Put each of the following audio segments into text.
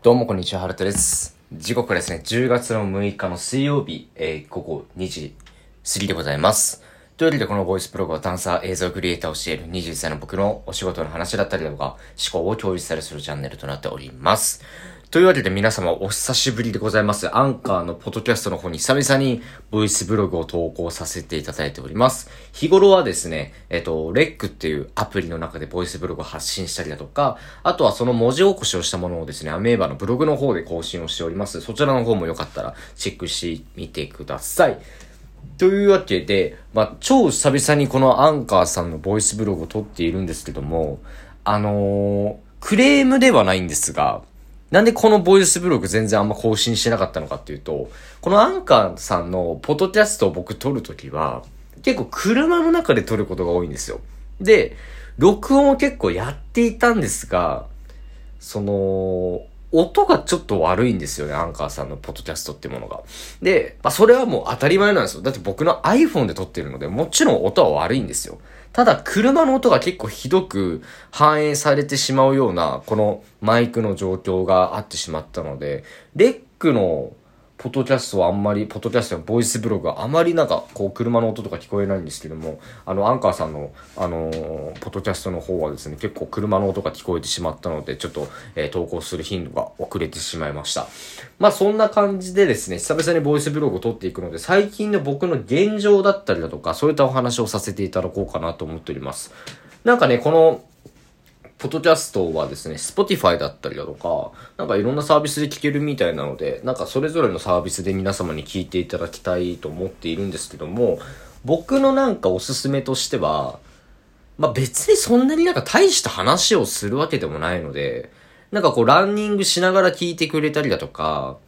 どうもこんにちは、ハルトです。時刻はですね、10月の6日の水曜日、えー午後2時過ぎでございます。というわけでこのボイスブログはダンサー、映像クリエイターをしている21歳の僕のお仕事の話だったりだとか、思考を共有したりするチャンネルとなっております。というわけで皆様お久しぶりでございます。アンカーのポッドキャストの方に久々にボイスブログを投稿させていただいております。日頃はですね、えっと、レックっていうアプリの中でボイスブログを発信したりだとか、あとはその文字起こしをしたものをですね、アメーバのブログの方で更新をしております。そちらの方もよかったらチェックしてみてください。というわけで、まあ、超久々にこのアンカーさんのボイスブログを撮っているんですけども、あのークレームではないんですが、なんでこのボイスブログ全然あんま更新してなかったのかっていうと、このアンカーさんのポッドキャストを僕撮るときは、結構車の中で撮ることが多いんですよ。で、録音を結構やっていたんですが、その、音がちょっと悪いんですよね、アンカーさんのポッドキャストってものが。で、まあ、それはもう当たり前なんですよ。だって僕の iPhone で撮ってるので、もちろん音は悪いんですよ。ただ、車の音が結構ひどく反映されてしまうような、このマイクの状況があってしまったので、レックのポッドキャストはあんまり、ポッドキャストやボイスブログはあまりなんか、こう、車の音とか聞こえないんですけども、あの、アンカーさんの、あのーポッドキャストの方はですね、結構車の音が聞こえてしまったので、ちょっと、えー投稿する頻度が遅れてしまいました。まあ、そんな感じでですね、久々にボイスブログを撮っていくので、最近の僕の現状だったりだとか、そういったお話をさせていただこうかなと思っております。なんかね、この、ポッドキャストはですね、Spotify だったりだとか、なんかいろんなサービスで聞けるみたいなので、なんかそれぞれのサービスで皆様に聞いていただきたいと思っているんですけども、僕のなんかおすすめとしては、まあ別にそんなになんか大した話をするわけでもないので、なんかこうランニングしながら聞いてくれたりだとか、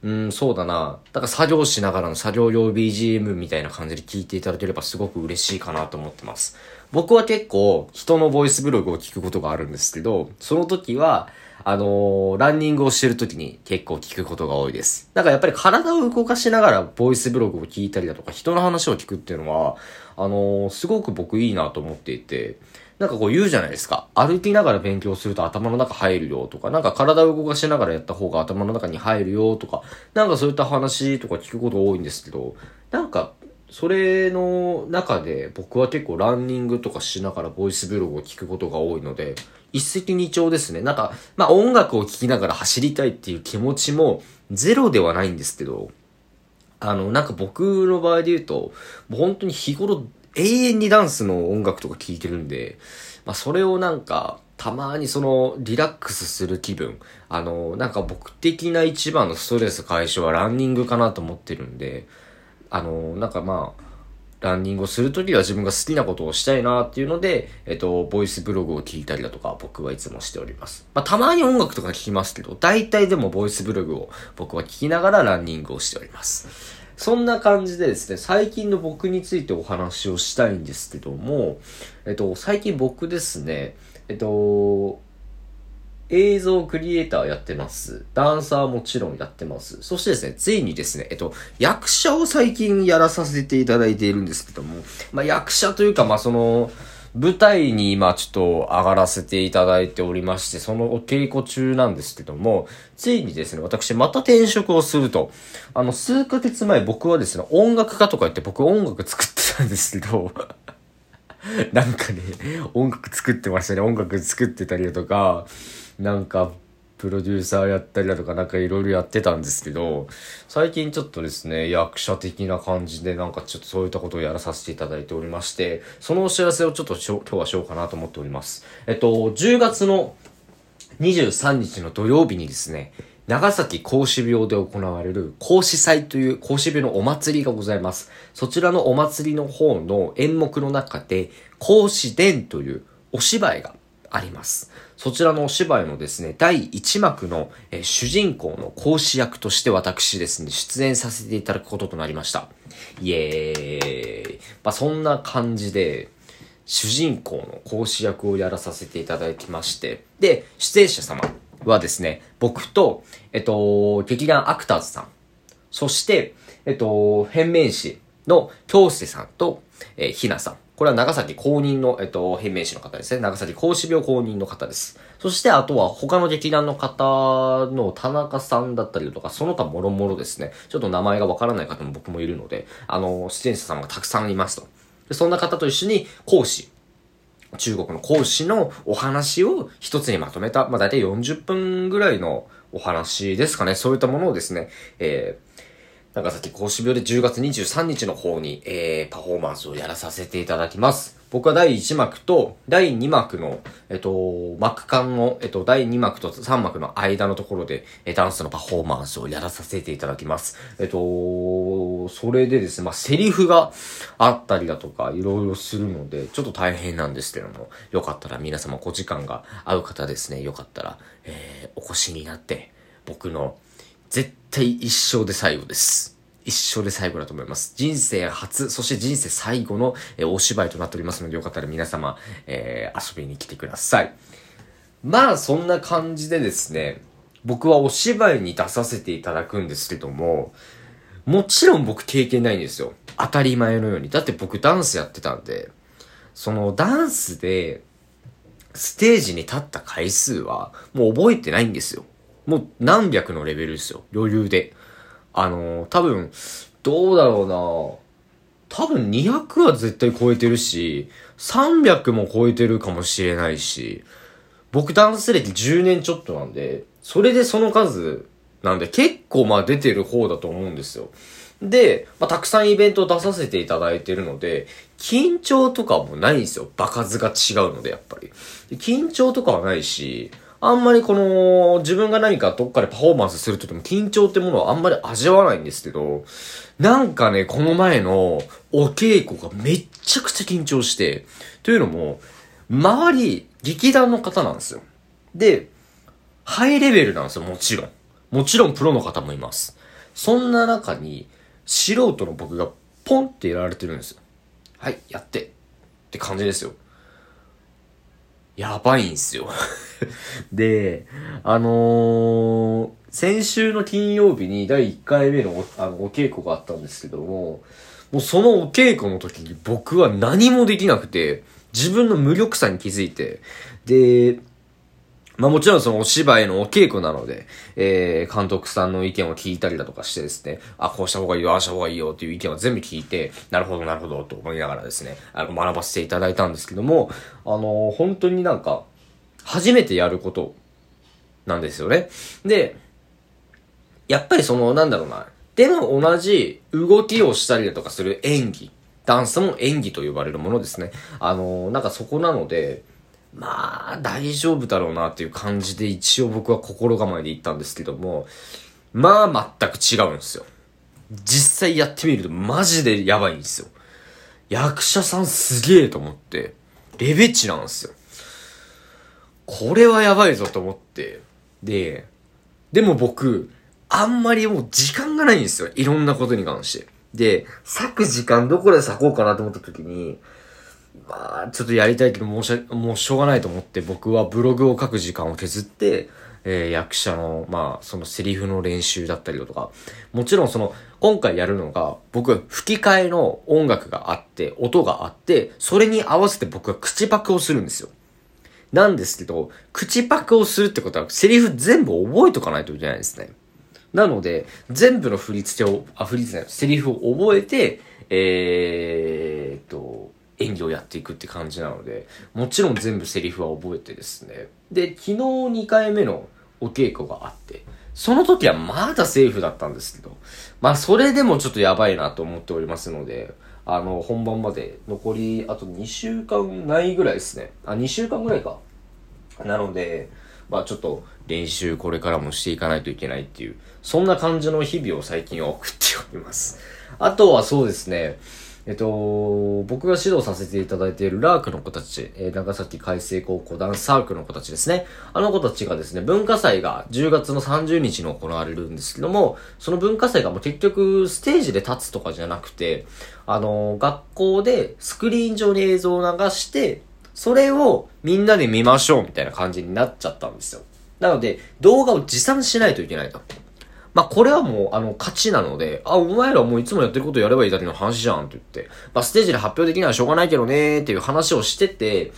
うん、そうだな。だから作業しながらの作業用 BGM みたいな感じで聞いていただければすごく嬉しいかなと思ってます。僕は結構人のボイスブログを聞くことがあるんですけど、その時は、あのーランニングをしてる時に結構聞くことが多いです。だからやっぱり体を動かしながらボイスブログを聞いたりだとか人の話を聞くっていうのは、あのーすごく僕いいなと思っていて、なんかこう言うじゃないですか。歩きながら勉強すると頭の中入るよとか、なんか体を動かしながらやった方が頭の中に入るよとか、なんかそういった話とか聞くこと多いんですけど、なんか、それの中で僕は結構ランニングとかしながらボイスブログを聞くことが多いので、一石二鳥ですね。なんか、まあ音楽を聴きながら走りたいっていう気持ちもゼロではないんですけど、あの、なんか僕の場合で言うと、もう本当に日頃永遠にダンスの音楽とか聴いてるんで、まあそれをなんか、たまにそのリラックスする気分。あの、なんか僕的な一番のストレス解消はランニングかなと思ってるんで、あの、なんかまあ、ランニングをするときは自分が好きなことをしたいなっていうので、えっと、ボイスブログを聞いたりだとか僕はいつもしております。まあ、たまに音楽とか聞きますけど、大体でもボイスブログを僕は聞きながらランニングをしております。そんな感じでですね、最近の僕についてお話をしたいんですけども、えっと、最近僕ですね、えっと、映像クリエイターやってます。ダンサーもちろんやってます。そしてですね、ついにですね、えっと、役者を最近やらさせていただいているんですけども、まあ役者というか、まあその、舞台に今ちょっと上がらせていただいておりまして、そのお稽古中なんですけども、ついにですね、私また転職をすると。あの、数ヶ月前僕はですね、音楽家とか言って僕音楽作ってたんですけど、なんかね、音楽作ってましたね。音楽作ってたりだとか、なんか、プロデューサーやったりだとか、なんかいろいろやってたんですけど、最近ちょっとですね、役者的な感じで、なんかちょっとそういったことをやらさせていただいておりまして、そのお知らせをちょっと今日はしようかなと思っております。えっと、10月の23日の土曜日にですね、長崎孔子廟で行われる孔子祭という孔子廟のお祭りがございます。そちらのお祭りの方の演目の中で、孔子伝というお芝居があります。そちらのお芝居のですね、第1幕の、えー主人公の孔子役として私ですね、出演させていただくこととなりました。イエーイ。まあ、そんな感じで、主人公の講師役をやらさせていただきまして、で、出演者様はですね、僕と、えっと、劇団アクターズさん、そして、えっと、変面師の京介さんと、えーひなさんこれは長崎公認の、えっと、変名詞の方ですね。長崎孔子病公認の方です。そして、あとは他の劇団の方の田中さんだったりとか、その他もろもろですね。ちょっと名前がわからない方も僕もいるので、あの、出演者さんがたくさんいますと。でそんな方と一緒に講師、中国の講師のお話を一つにまとめた、まあ、大体40分ぐらいのお話ですかね。そういったものをですね、えー、長崎講師病で10月23日の方に、えー、パフォーマンスをやらさせていただきます。僕は第1幕と第2幕の、えっと、幕間の、えっと、第2幕と3幕の間のところで、えダンスのパフォーマンスをやらさせていただきます。えっと、それでですね、まあ、セリフがあったりだとか、いろいろするので、ちょっと大変なんですけども、よかったら皆様お時間が合う方ですね、よかったら、えー、お越しになって、僕の絶対一生で最後です。一生で最後だと思います。人生初、そして人生最後の、え、お芝居となっておりますので、よかったら皆様、えー、遊びに来てください。まあ、そんな感じでですね、僕はお芝居に出させていただくんですけども、もちろん僕経験ないんですよ。当たり前のように。だって僕ダンスやってたんで、そのダンスで、ステージに立った回数は、もう覚えてないんですよ。もう何百のレベルですよ。余裕で。あのー、多分、どうだろうな多分200は絶対超えてるし、300も超えてるかもしれないし、僕ダンス歴10年ちょっとなんで、それでその数なんで結構まあ出てる方だと思うんですよ。で、まあ、たくさんイベントを出させていただいてるので、緊張とかもないんですよ。場数が違うので、やっぱり。緊張とかはないし、あんまりこの、自分が何かどっかでパフォーマンスするときも緊張ってものはあんまり味わわないんですけど、なんかね、この前のお稽古がめっちゃくちゃ緊張して、というのも、周り、劇団の方なんですよ。で、ハイレベルなんですよ、もちろん。もちろんプロの方もいます。そんな中に、素人の僕がポンってやられてるんですよ。はい、やって。って感じですよ。やばいんすよ で、あのー、先週の金曜日に第1回目のおあのお稽古があったんですけども、もうそのお稽古の時に僕は何もできなくて、自分の無力さに気づいて、で、まあもちろんそのお芝居のお稽古なので、えー、監督さんの意見を聞いたりだとかしてですね、あ、こうした方がいいよ、ああした方がいいよっていう意見を全部聞いて、なるほど、なるほど、と思いながらですね、あの、学ばせていただいたんですけども、あのー、本当になんか、初めてやることなんですよね。で、やっぱりその、なんだろうな、でも同じ動きをしたりだとかする演技、ダンスも演技と呼ばれるものですね。あのー、なんかそこなので、まあ、大丈夫だろうなっていう感じで一応僕は心構えで行ったんですけども、まあ全く違うんですよ。実際やってみるとマジでやばいんですよ。役者さんすげえと思って、レベチなんですよ。これはやばいぞと思って、で、でも僕、あんまりもう時間がないんですよ。いろんなことに関して。で、割く時間どこで割こうかなと思った時に、まあ、ちょっとやりたいけど、もうしもうしょうがないと思って、僕はブログを書く時間を削って、えー、役者の、まあ、そのセリフの練習だったりとか、もちろんその、今回やるのが、僕、吹き替えの音楽があって、音があって、それに合わせて僕は口パクをするんですよ。なんですけど、口パクをするってことは、セリフ全部覚えとかないといけないですね。なので、全部の振り付けを、あ、振り付けセリフを覚えて、えー、と、演技をやっていくって感じなので、もちろん全部セリフは覚えてですね。で、昨日2回目のお稽古があって、その時はまだセーフだったんですけど、まあそれでもちょっとやばいなと思っておりますので、あの、本番まで残りあと2週間ないぐらいですね。あ、2週間ぐらいか。なので、まあちょっと練習これからもしていかないといけないっていう、そんな感じの日々を最近は送っております。あとはそうですね、えっと、僕が指導させていただいているラークの子たち、えー、長崎海星高校ダンスサークルの子たちですね。あの子たちがですね、文化祭が10月の30日に行われるんですけども、その文化祭がもう結局ステージで立つとかじゃなくて、あの、学校でスクリーン上に映像を流して、それをみんなで見ましょうみたいな感じになっちゃったんですよ。なので、動画を持参しないといけないと。まあ、これはもう、あの、勝ちなので、あ、お前らもういつもやってることやればいいだけの話じゃんって言って、まあ、ステージで発表できないはしょうがないけどねっていう話をしてて、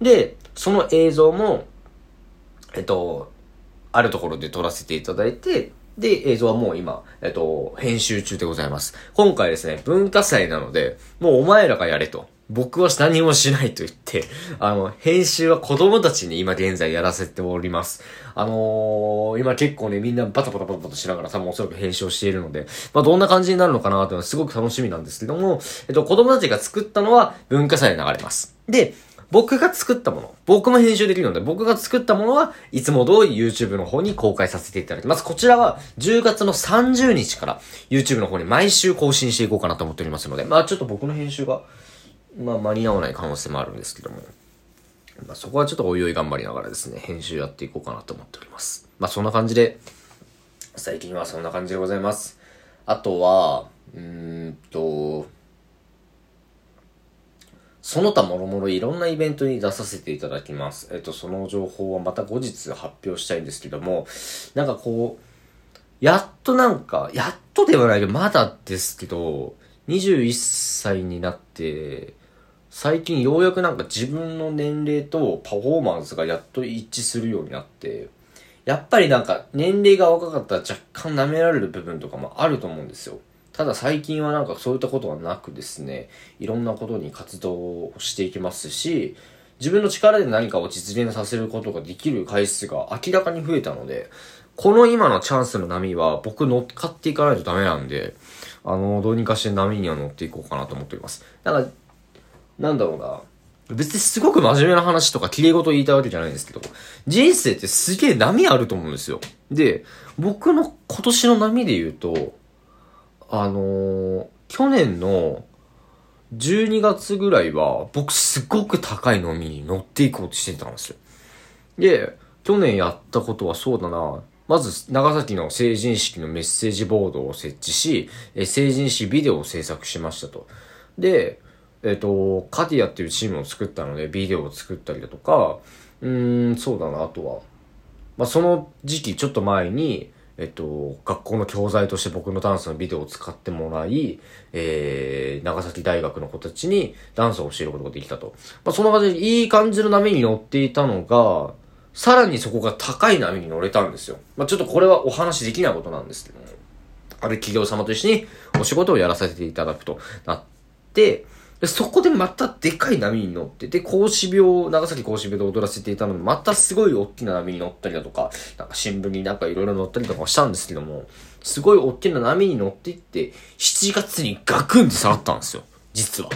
で、その映像も、えっと、あるところで撮らせていただいて、で、映像はもう今、えっと、編集中でございます。今回ですね、文化祭なので、もうお前らがやれと。僕は何もしないと言って、あの、編集は子供たちに今現在やらせております。あのー、今結構ね、みんなバタバタバタバタしながら多分おそらく編集をしているので、まあどんな感じになるのかなというのはすごく楽しみなんですけども、えっと、子供たちが作ったのは文化祭で流れます。で、僕が作ったもの、僕も編集できるので、僕が作ったものはいつも通り YouTube の方に公開させていただきます。こちらは10月の30日から YouTube の方に毎週更新していこうかなと思っておりますので、まあちょっと僕の編集が、まあ間に合わない可能性もあるんですけども、まあそこはちょっとおいおい頑張りながらですね、編集やっていこうかなと思っております。まあそんな感じで、最近はそんな感じでございます。あとは、うーんと、その他もろもろいろんなイベントに出させていただきます。えっと、その情報はまた後日発表したいんですけども、なんかこう、やっとなんか、やっとではないけど、まだですけど、21歳になって、最近ようやくなんか自分の年齢とパフォーマンスがやっと一致するようになって、やっぱりなんか年齢が若かったら若干舐められる部分とかもあると思うんですよ。ただ最近はなんかそういったことはなくですね、いろんなことに活動をしていきますし、自分の力で何かを実現させることができる回数が明らかに増えたので、この今のチャンスの波は僕乗っかっていかないとダメなんで、あの、どうにかして波には乗っていこうかなと思っております。だから、なんだろうな。別にすごく真面目な話とか綺麗事言いたいわけじゃないんですけど、人生ってすげえ波あると思うんですよ。で、僕の今年の波で言うと、あのー、去年の12月ぐらいは僕すごく高い飲みに乗っていこうとしてたんですよ。で、去年やったことはそうだな。まず、長崎の成人式のメッセージボードを設置し、成人式ビデオを制作しましたと。で、えっ、と、カティアっていうチームを作ったので、ビデオを作ったりだとか、うーん、そうだな、あとは。まあ、その時期ちょっと前に、えっと、学校の教材として僕のダンスのビデオを使ってもらい、えー、長崎大学の子たちにダンスを教えることができたと。まあ、そんな感じでいい感じの波に乗っていたのが、さらにそこが高い波に乗れたんですよ。まあ、ちょっとこれはお話できないことなんですけども、ある企業様と一緒にお仕事をやらせていただくとなって、で、そこでまたでかい波に乗って、で、孔子病、長崎孔子病で踊らせていたので、またすごい大きな波に乗ったりだとか、なんか新聞になんかいろいろ載ったりとかしたんですけども、すごい大きな波に乗っていって、7月にガクンって下がったんですよ。実は。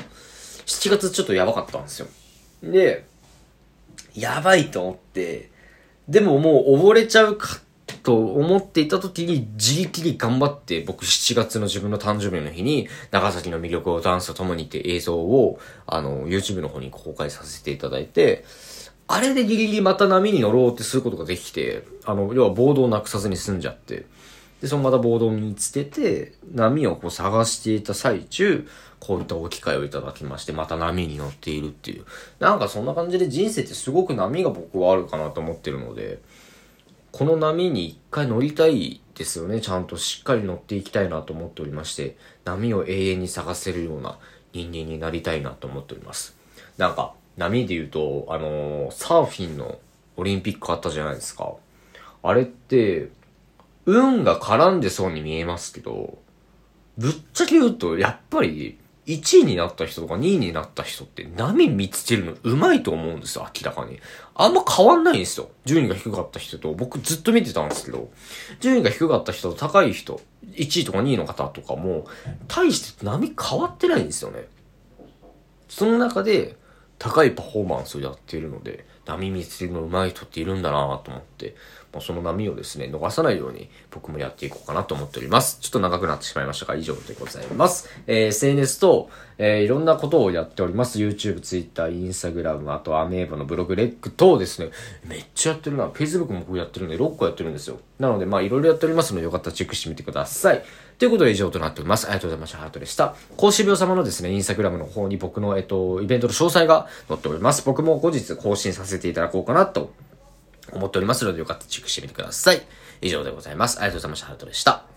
7月ちょっとやばかったんですよ。で、やばいと思って、でももう溺れちゃうかと思っていた時に、自力で頑張って僕7月の自分の誕生日の日に、長崎の魅力をダンスと共にって映像を、あの、YouTube の方に公開させていただいて、あれでギリギリまた波に乗ろうってすることができて、あの、要はボードをなくさずに済んじゃって、で、そのまたボードを見つけて、波をこう探していた最中、こういったお機会をいただきまして、また波に乗っているっていう。なんかそんな感じで人生ってすごく波が僕はあるかなと思ってるので、この波に一回乗りたいですよね。ちゃんとしっかり乗っていきたいなと思っておりまして、波を永遠に探せるような人間になりたいなと思っております。なんか、波で言うと、あのー、サーフィンのオリンピックあったじゃないですか。あれって、運が絡んでそうに見えますけど、ぶっちゃけ言うと、やっぱり、1位になった人とか2位になった人って波見つけるの上手いと思うんですよ、明らかに。あんま変わんないんですよ。順位が低かった人と、僕ずっと見てたんですけど、順位が低かった人と高い人、1位とか2位の方とかも、大して波変わってないんですよね。その中で、高いパフォーマンスをやっているので、波見つけるの上手い人っているんだなと思って、もうその波をですね、逃さないように僕もやっていこうかなと思っております。ちょっと長くなってしまいましたが、以上でございます。えー、SNS と、えー、いろんなことをやっております。YouTube、Twitter、Instagram、あとアメーバのブログ、レック等ですね、めっちゃやってるな。Facebook も僕やってるんで、6個やってるんですよ。なので、まあいろいろやっておりますので、よかったらチェックしてみてください。ということで以上となっております。ありがとうございました。ハートでした。講師病様のですね、インスタグラムの方に僕の、えっと、イベントの詳細が載っております。僕も後日更新させていただこうかなと思っておりますので、よかったらチェックしてみてください。以上でございます。ありがとうございました。ハートでした。